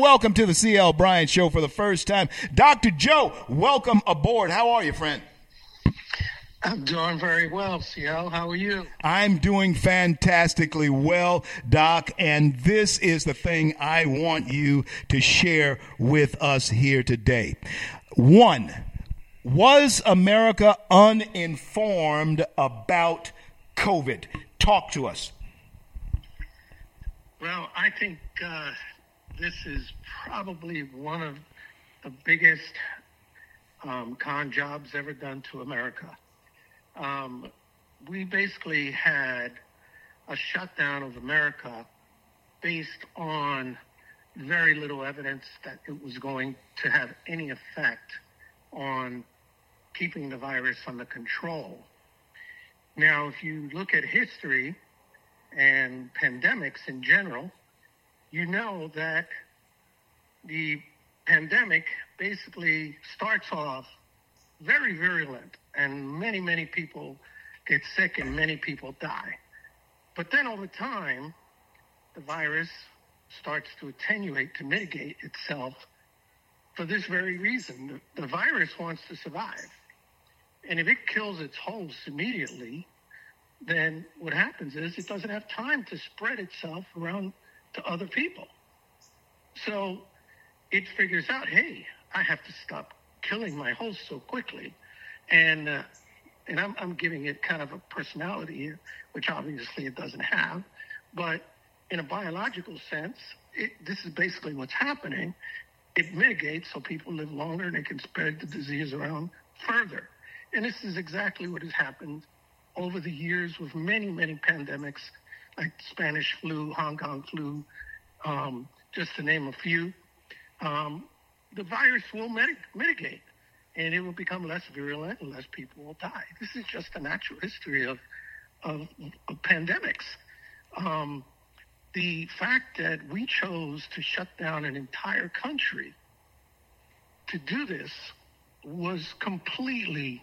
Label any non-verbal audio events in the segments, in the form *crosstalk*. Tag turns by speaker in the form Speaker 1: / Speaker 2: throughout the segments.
Speaker 1: welcome to the CL Bryant Show for the first time. Dr. Joe, welcome aboard. How are you, friend?
Speaker 2: I'm doing very well, CL. How are you?
Speaker 1: I'm doing fantastically well, Doc, and this is the thing I want you to share with us here today. One, was America uninformed about COVID? Talk to us.
Speaker 2: Well, I think uh, this is probably one of the biggest um, con jobs ever done to America. Um, we basically had a shutdown of America based on very little evidence that it was going to have any effect on keeping the virus under control. Now, if you look at history and pandemics in general, you know that the pandemic basically starts off very virulent and many, many people get sick and many people die. But then over time, the virus starts to attenuate, to mitigate itself for this very reason. The, the virus wants to survive. And if it kills its host immediately, then what happens is it doesn't have time to spread itself around to other people. So it figures out, hey, I have to stop killing my host so quickly. And uh, and I'm, I'm giving it kind of a personality here, which obviously it doesn't have. But in a biological sense, it, this is basically what's happening. It mitigates so people live longer and it can spread the disease around further. And this is exactly what has happened over the years with many, many pandemics, like Spanish flu, Hong Kong flu, um, just to name a few. Um, the virus will mit- mitigate and it will become less virulent and less people will die. This is just the natural history of, of, of pandemics. Um, the fact that we chose to shut down an entire country to do this was completely,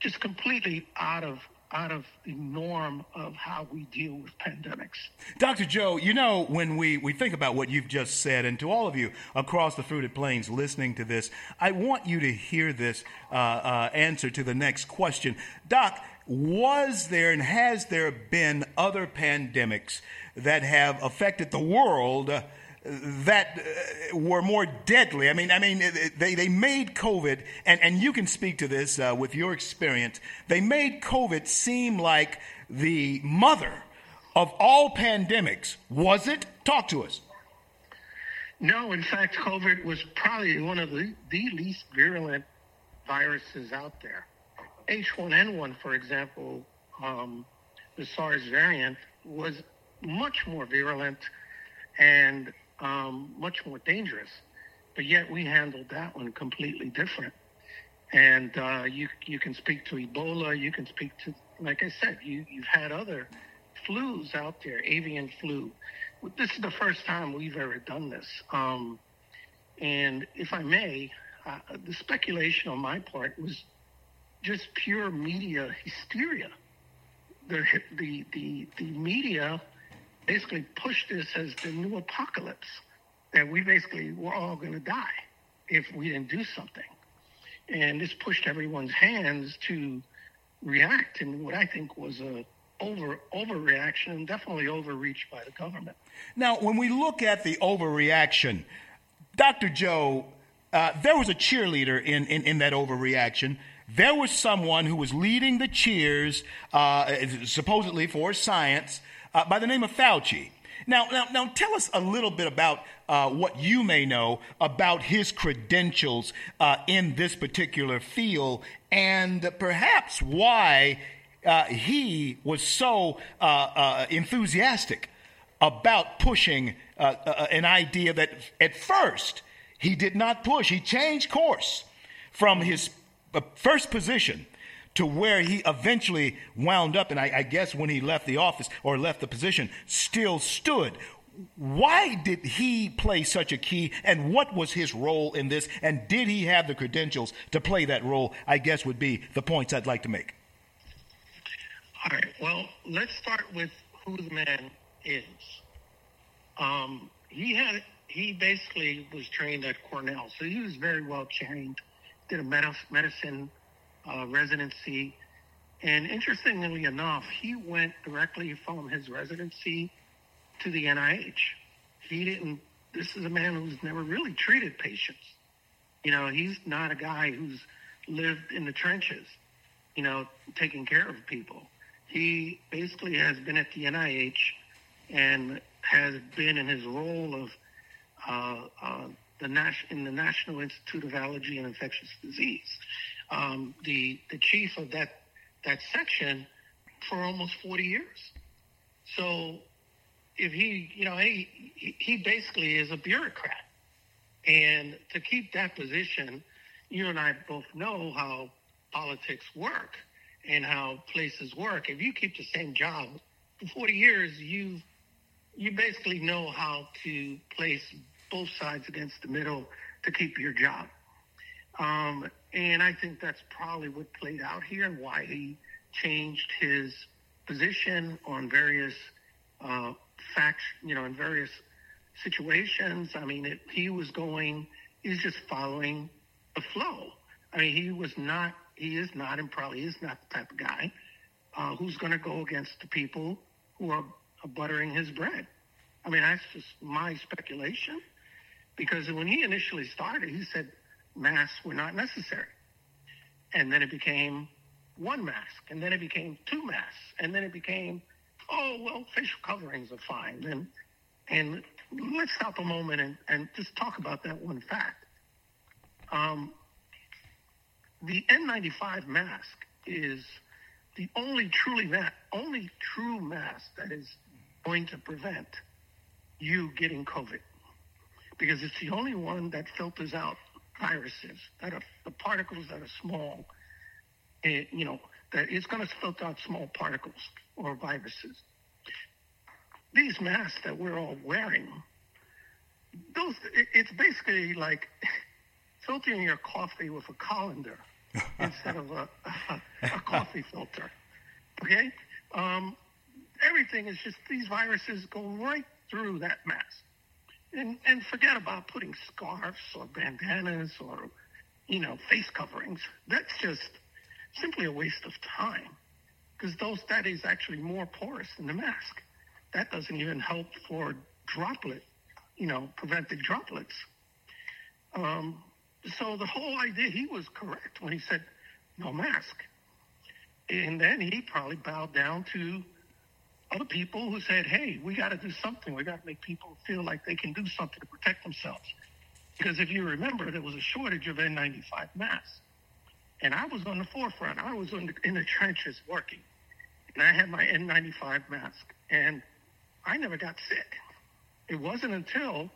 Speaker 2: just completely out of out of the norm of how we deal with pandemics.
Speaker 1: Dr. Joe, you know, when we, we think about what you've just said, and to all of you across the fruited plains listening to this, I want you to hear this uh, uh, answer to the next question. Doc, was there and has there been other pandemics that have affected the world? Uh, that uh, were more deadly. I mean, I mean, they, they made COVID, and, and you can speak to this uh, with your experience. They made COVID seem like the mother of all pandemics. Was it? Talk to us.
Speaker 2: No, in fact, COVID was probably one of the, the least virulent viruses out there. H1N1, for example, um, the SARS variant, was much more virulent and um, much more dangerous. But yet we handled that one completely different. And uh, you you can speak to Ebola. You can speak to, like I said, you you've had other flus out there, avian flu. This is the first time we've ever done this. Um, and if I may, uh, the speculation on my part was just pure media hysteria. The the the the media basically pushed this as the new apocalypse, that we basically were all going to die if we didn't do something. And this pushed everyone's hands to react in what I think was a over overreaction and definitely overreach by the government.
Speaker 1: Now, when we look at the overreaction, Dr. Joe, uh, there was a cheerleader in, in, in that overreaction there was someone who was leading the cheers, uh, supposedly for science, uh, by the name of Fauci. Now, now, now, tell us a little bit about uh, what you may know about his credentials uh, in this particular field, and perhaps why uh, he was so uh, uh, enthusiastic about pushing uh, an idea that at first he did not push. He changed course from his first position to where he eventually wound up, and I, I, guess when he left the office or left the position, still stood. Why did he play such a key, and what was his role in this, and did he have the credentials to play that role? I guess would be the points I'd like to make.
Speaker 2: All right. Well, let's start with who the man is. Um, he had he basically was trained at Cornell, so he was very well trained. Did a medicine uh, residency, and interestingly enough, he went directly from his residency to the NIH. He didn't. This is a man who's never really treated patients. You know, he's not a guy who's lived in the trenches. You know, taking care of people. He basically has been at the NIH and has been in his role of uh, uh, the Nas- in the National Institute of Allergy and Infectious Disease, um, the the chief of that that section for almost 40 years. So if he, you know, he he basically is a bureaucrat, and to keep that position, you and I both know how politics work and how places work. If you keep the same job for 40 years, you you basically know how to place both sides against the middle to keep your job. Um, and I think that's probably what played out here and why he changed his position on various uh, facts, you know, in various situations. I mean, it, he was going, he's just following the flow. I mean, he was not, he is not, and probably is not the type of guy uh, who's going to go against the people who are, buttering his bread. I mean, that's just my speculation. Because when he initially started, he said masks were not necessary. And then it became one mask, and then it became two masks, and then it became, oh, well, facial coverings are fine. And, and let's stop a moment and, and just talk about that one fact. Um, the N95 mask is the only truly ma- only true mask that is going to prevent you getting COVID because it's the only one that filters out viruses that are the particles that are small. And, you know, that it's going to filter out small particles or viruses. These masks that we're all wearing, those it's basically like *laughs* filtering your coffee with a colander *laughs* instead of a, a, a coffee filter. Okay, um, everything is just these viruses go right through that mask and, and forget about putting scarves or bandanas or, you know, face coverings. That's just simply a waste of time because those that is actually more porous than the mask. That doesn't even help for droplet, you know, prevented droplets. Um, so the whole idea, he was correct when he said no mask. And then he probably bowed down to other people who said, hey, we got to do something. We got to make people feel like they can do something to protect themselves. Because if you remember, there was a shortage of N95 masks. And I was on the forefront. I was the, in the trenches working. And I had my N95 mask. And I never got sick. It wasn't until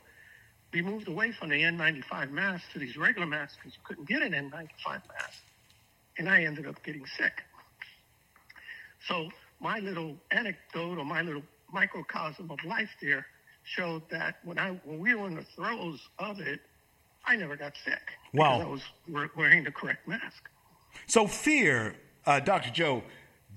Speaker 2: we moved away from the N95 mask to these regular masks because you couldn't get an N95 mask. And I ended up getting sick. So my little anecdote or my little microcosm of life there showed that when I when we were in the throes of it, I never got sick.
Speaker 1: Wow.
Speaker 2: I was wearing the correct mask.
Speaker 1: So fear, uh, Dr. Joe,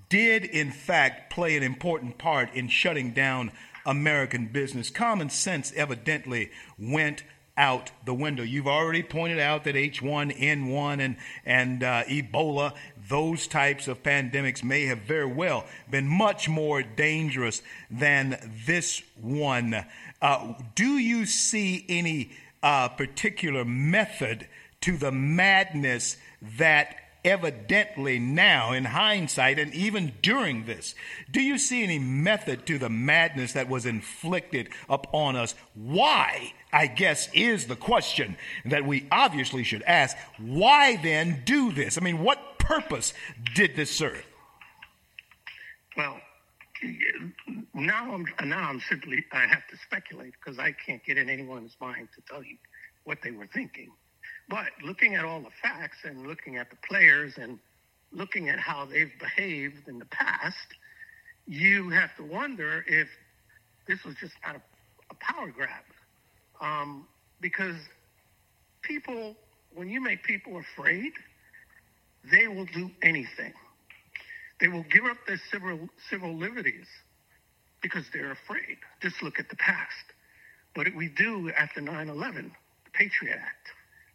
Speaker 1: did in fact play an important part in shutting down American business. Common sense evidently went out the window. You've already pointed out that H1N1 and, and uh, Ebola, those types of pandemics may have very well been much more dangerous than this one. Uh, do you see any uh, particular method to the madness that evidently now, in hindsight, and even during this, do you see any method to the madness that was inflicted upon us? Why, I guess, is the question that we obviously should ask. Why then do this? I mean, what purpose did this serve?
Speaker 2: Well, now I'm now I'm simply I have to speculate because I can't get in anyone's mind to tell you what they were thinking. But looking at all the facts and looking at the players and looking at how they've behaved in the past, you have to wonder if this was just not a, a power grab. Um, because people, when you make people afraid, they will do anything. They will give up their civil, civil liberties because they're afraid. Just look at the past. What did we do after 9 11, the Patriot Act?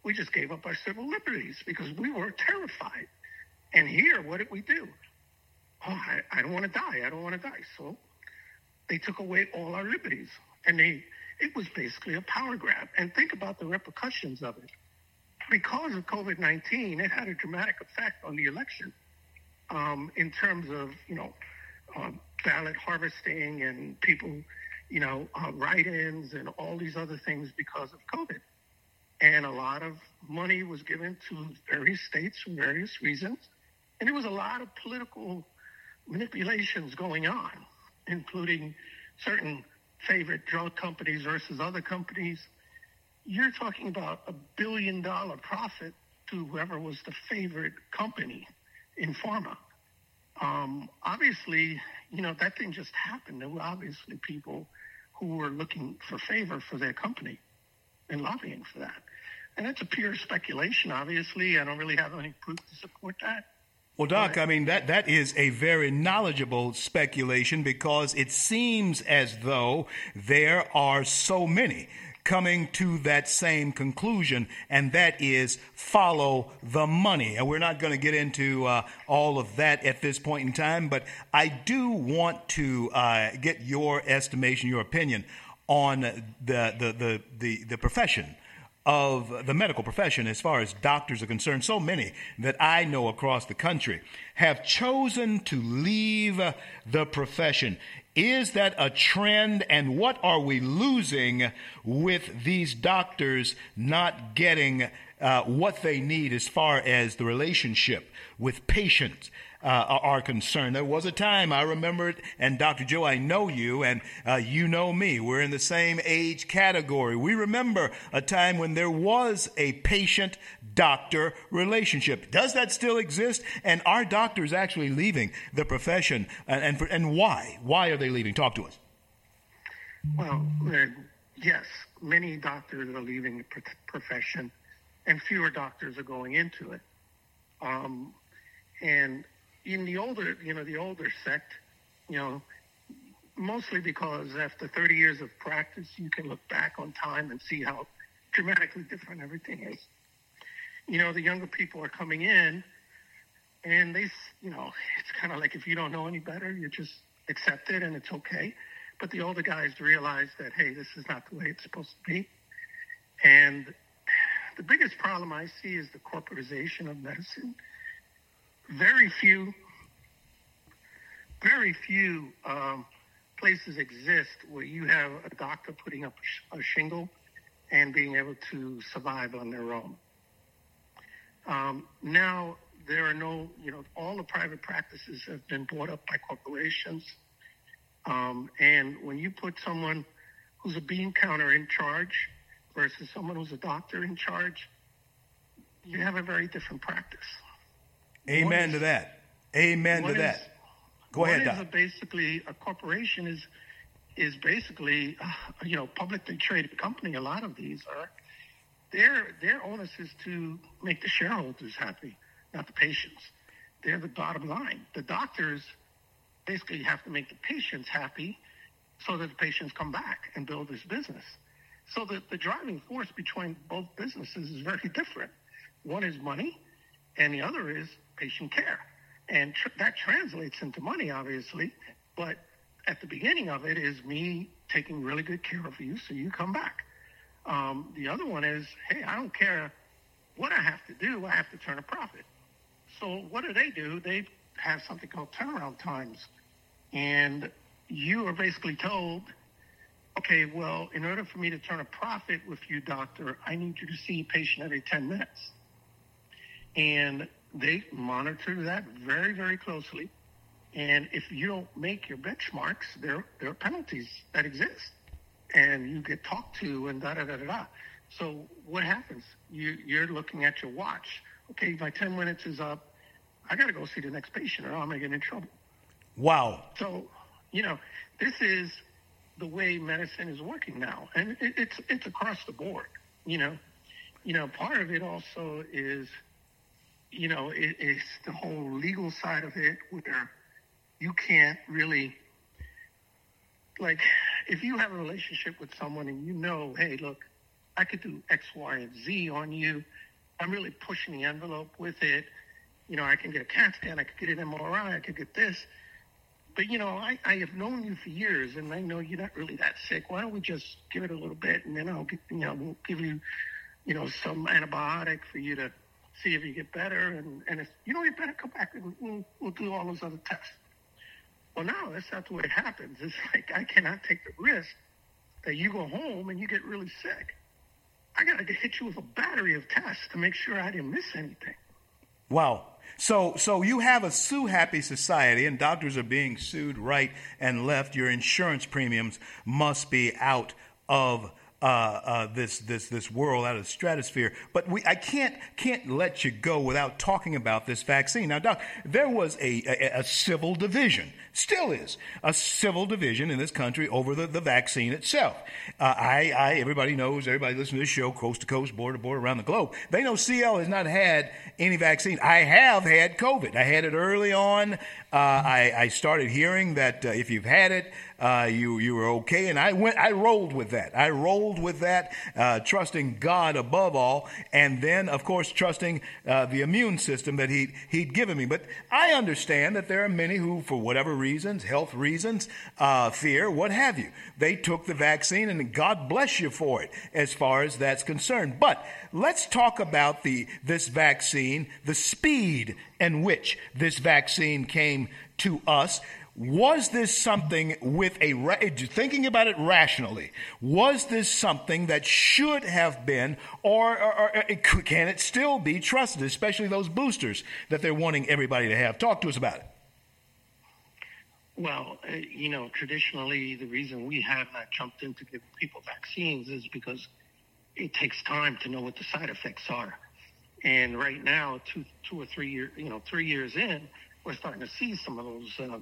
Speaker 2: We just gave up our civil liberties because we were terrified. And here, what did we do? Oh, I, I don't want to die. I don't want to die. So they took away all our liberties. And they it was basically a power grab. And think about the repercussions of it. Because of COVID 19, it had a dramatic effect on the election um, in terms of, you know, uh, ballot harvesting and people, you know, uh, write ins and all these other things because of COVID. And a lot of money was given to various states for various reasons. And there was a lot of political manipulations going on, including certain favorite drug companies versus other companies. You're talking about a billion dollar profit to whoever was the favorite company in pharma. Um, obviously, you know, that didn't just happen. There were obviously people who were looking for favor for their company and lobbying for that. And it's a pure speculation, obviously. I don't really have any proof to support that.
Speaker 1: Well, Doc, I mean, that, that is a very knowledgeable speculation because it seems as though there are so many coming to that same conclusion, and that is follow the money. And we're not going to get into uh, all of that at this point in time, but I do want to uh, get your estimation, your opinion on the, the, the, the, the profession of the medical profession as far as doctors are concerned. So many that I know across the country have chosen to leave the profession. Is that a trend? And what are we losing with these doctors not getting uh, what they need as far as the relationship with patients uh, are concerned. There was a time I remember it, and Dr. Joe, I know you, and uh, you know me. We're in the same age category. We remember a time when there was a patient doctor relationship. Does that still exist? And are doctors actually leaving the profession? And, and, and why? Why are they leaving? Talk to us.
Speaker 2: Well, uh, yes, many doctors are leaving the profession, and fewer doctors are going into it. Um, and in the older, you know, the older sect, you know, mostly because after 30 years of practice, you can look back on time and see how dramatically different everything is. You know, the younger people are coming in, and they, you know, *laughs* it's kind of like if you don't know any better, you just accept it and it's okay. But the older guys realize that, hey, this is not the way it's supposed to be. And the biggest problem I see is the corporatization of medicine very few, very few um, places exist where you have a doctor putting up a shingle and being able to survive on their own. Um, now there are no, you know, all the private practices have been bought up by corporations. Um, and when you put someone who's a bean counter in charge versus someone who's a doctor in charge, you have a very different practice.
Speaker 1: Amen is, to that. Amen to is, that. Go ahead, Doc.
Speaker 2: A basically, a corporation is is basically, uh, you know, publicly traded company. A lot of these are. Their their onus is to make the shareholders happy, not the patients. They're the bottom line. The doctors basically have to make the patients happy, so that the patients come back and build this business. So the, the driving force between both businesses is very different. One is money, and the other is patient care. And tr- that translates into money, obviously. But at the beginning of it is me taking really good care of you so you come back. Um, the other one is, hey, I don't care what I have to do, I have to turn a profit. So what do they do? They have something called turnaround times. And you are basically told, okay, well, in order for me to turn a profit with you, doctor, I need you to see a patient every 10 minutes. And they monitor that very, very closely. And if you don't make your benchmarks, there, there are penalties that exist. And you get talked to and da da da da da. So what happens? You, you're looking at your watch. Okay, my 10 minutes is up. I got to go see the next patient or I'm going to get in trouble.
Speaker 1: Wow.
Speaker 2: So, you know, this is the way medicine is working now. And it, it's, it's across the board, you know. You know, part of it also is – you know, it, it's the whole legal side of it where you can't really, like, if you have a relationship with someone and you know, hey, look, I could do X, Y, and Z on you. I'm really pushing the envelope with it. You know, I can get a CAT scan, I could get an MRI, I could get this. But you know, I, I have known you for years, and I know you're not really that sick. Why don't we just give it a little bit, and then I'll get, you know, we'll give you, you know, some antibiotic for you to see if you get better, and and if you don't get better, come back and we'll, we'll do all those other tests. Well, no, that's not the way it happens. It's like I cannot take the risk that you go home and you get really sick. I got to hit you with a battery of tests to make sure I didn't miss anything.
Speaker 1: Wow. So, so you have a sue happy society, and doctors are being sued right and left. Your insurance premiums must be out of uh, uh, this this this world out of the stratosphere. But we, I can't can't let you go without talking about this vaccine. Now, Doc, there was a, a, a civil division, still is a civil division in this country over the, the vaccine itself. Uh, I, I everybody knows, everybody listening to this show, coast to coast, border to border, around the globe. They know CL has not had any vaccine. I have had COVID. I had it early on. Uh, I, I started hearing that uh, if you've had it, uh, you you were okay, and I went. I rolled with that. I rolled with that, uh, trusting God above all, and then of course trusting uh, the immune system that he he'd given me. But I understand that there are many who, for whatever reasons, health reasons, uh, fear, what have you, they took the vaccine, and God bless you for it, as far as that's concerned. But let's talk about the this vaccine, the speed in which this vaccine came to us was this something with a, thinking about it rationally, was this something that should have been, or, or, or, can it still be trusted, especially those boosters that they're wanting everybody to have? Talk to us about it.
Speaker 2: Well, uh, you know, traditionally, the reason we have not jumped in to give people vaccines is because it takes time to know what the side effects are. And right now, two, two or three years, you know, three years in, we're starting to see some of those uh,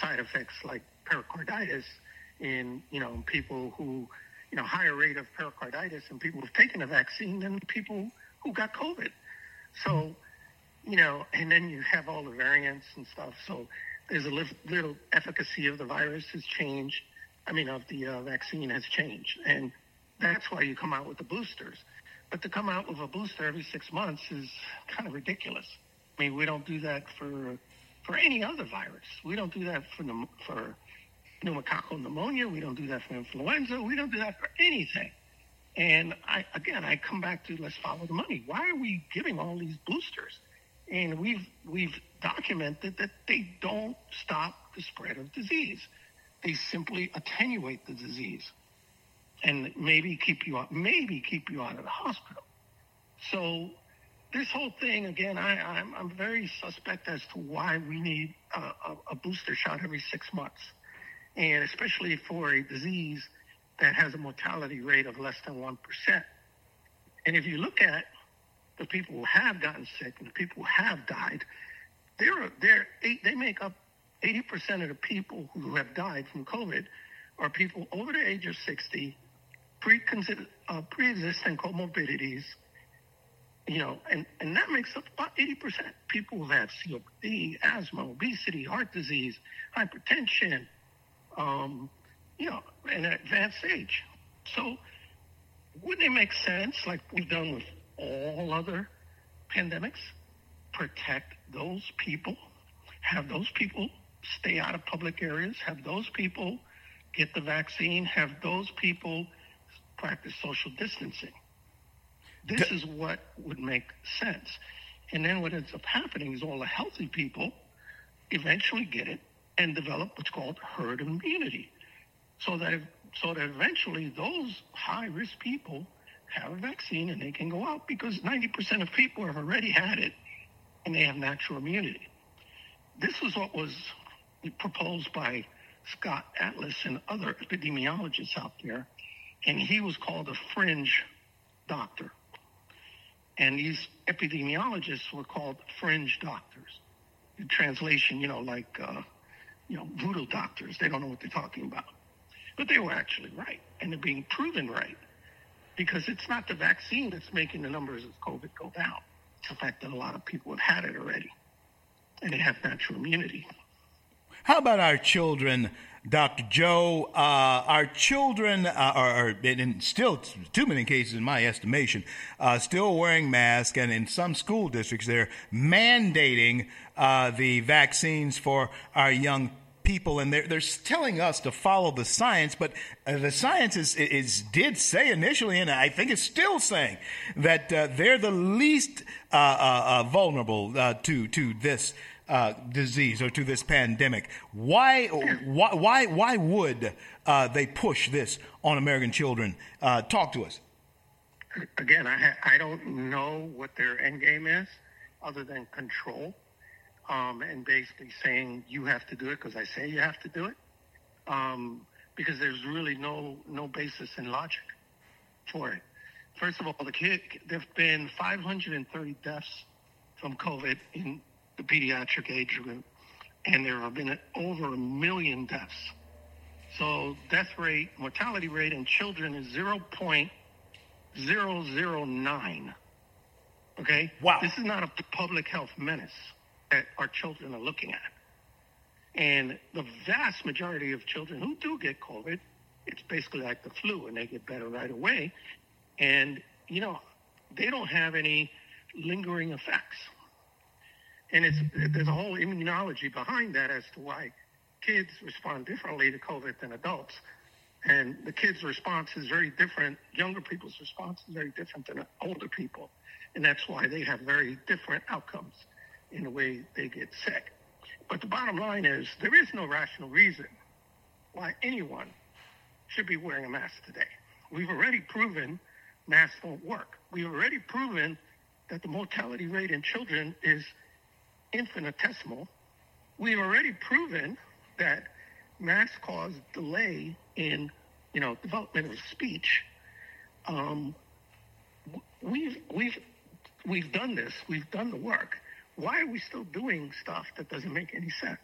Speaker 2: side effects like pericarditis in you know people who you know higher rate of pericarditis in people who've taken a vaccine than people who got COVID. So you know, and then you have all the variants and stuff. So there's a little efficacy of the virus has changed. I mean, of the uh, vaccine has changed, and that's why you come out with the boosters. But to come out with a booster every six months is kind of ridiculous. I mean, we don't do that for for any other virus. We don't do that for for pneumococcal pneumonia. We don't do that for influenza. We don't do that for anything. And I, again, I come back to let's follow the money. Why are we giving all these boosters? And we've we've documented that they don't stop the spread of disease. They simply attenuate the disease, and maybe keep you out, maybe keep you out of the hospital. So this whole thing again, I, I'm, I'm very suspect as to why we need a, a, a booster shot every six months, and especially for a disease that has a mortality rate of less than one percent. And if you look at the people who have gotten sick and the people who have died, they're they're they make up eighty percent of the people who have died from COVID are people over the age of sixty, pre uh, pre-existing comorbidities you know, and, and that makes up about 80% people who have COPD, asthma, obesity, heart disease, hypertension, um, you know, an advanced age. So wouldn't it make sense, like we've done with all other pandemics, protect those people, have those people stay out of public areas, have those people get the vaccine, have those people practice social distancing? This is what would make sense. And then what ends up happening is all the healthy people eventually get it and develop what's called herd immunity. So that if, so that eventually those high risk people have a vaccine and they can go out because 90% of people have already had it and they have natural immunity. This was what was proposed by Scott Atlas and other epidemiologists out there, and he was called a fringe doctor. And these epidemiologists were called fringe doctors. In translation, you know, like, uh, you know, voodoo doctors. They don't know what they're talking about. But they were actually right. And they're being proven right. Because it's not the vaccine that's making the numbers of COVID go down. It's the fact that a lot of people have had it already. And they have natural immunity.
Speaker 1: How about our children Dr. Joe, uh, our children uh, are, are in still too many cases, in my estimation, uh, still wearing masks, and in some school districts, they're mandating uh, the vaccines for our young people, and they're, they're telling us to follow the science, but uh, the science is, is, did say initially, and I think it's still saying that uh, they're the least uh, uh, vulnerable to to this disease or to this pandemic. Why why why, why would they push this on American children? talk to us.
Speaker 2: Again, I I don't know what their end game is, other than control um, and basically saying you have to do it because I say you have to do it, um, because there's really no no basis in logic for it. First of all, the kid there've been 530 deaths from COVID in the pediatric age group, and there have been over a million deaths. So death rate, mortality rate in children is 0.009. Okay?
Speaker 1: Wow.
Speaker 2: This is not a public health menace that our children are looking at. And the vast majority of children who do get COVID, it's basically like the flu and they get better right away. And, you know, they don't have any lingering effects. And it's, there's a whole immunology behind that as to why kids respond differently to COVID than adults. And the kids' response is very different. Younger people's response is very different than older people. And that's why they have very different outcomes in the way they get sick. But the bottom line is there is no rational reason why anyone should be wearing a mask today. We've already proven masks don't work. We've already proven that the mortality rate in children is infinitesimal. We've already proven that masks cause delay in, you know, development of speech. Um, we've we've we've done this. We've done the work why are we still doing stuff that doesn't make any sense?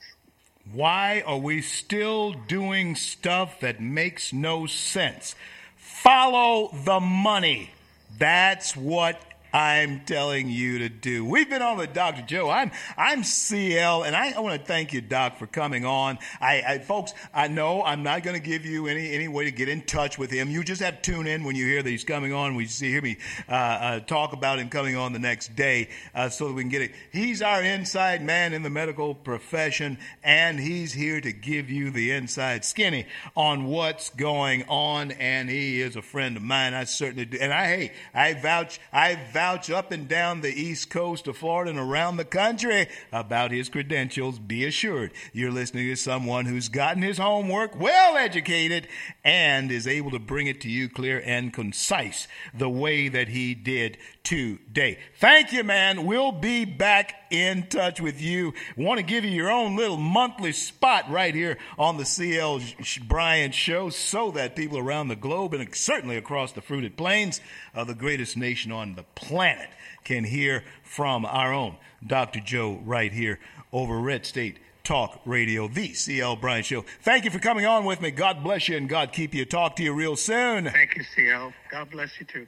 Speaker 1: Why are we still doing stuff that makes no sense? Follow the money. That's what I'm telling you to do. We've been on with Dr. Joe. I'm I'm CL, and I, I want to thank you, Doc, for coming on. I, I folks, I know I'm not going to give you any any way to get in touch with him. You just have to tune in when you hear that he's coming on. We see hear me uh, uh, talk about him coming on the next day, uh, so that we can get it. He's our inside man in the medical profession, and he's here to give you the inside skinny on what's going on. And he is a friend of mine. I certainly do. And I hey, I vouch. I vouch vouch up and down the east coast of Florida and around the country about his credentials, be assured you're listening to someone who's gotten his homework, well educated, and is able to bring it to you clear and concise the way that he did today. Thank you, man. We'll be back in touch with you. Want to give you your own little monthly spot right here on the CL Bryant Show so that people around the globe and certainly across the fruited plains of the greatest nation on the planet can hear from our own Dr. Joe right here over Red State Talk Radio, the CL Bryant Show. Thank you for coming on with me. God bless you and God keep you. Talk to you real soon.
Speaker 2: Thank you, CL. God bless you too.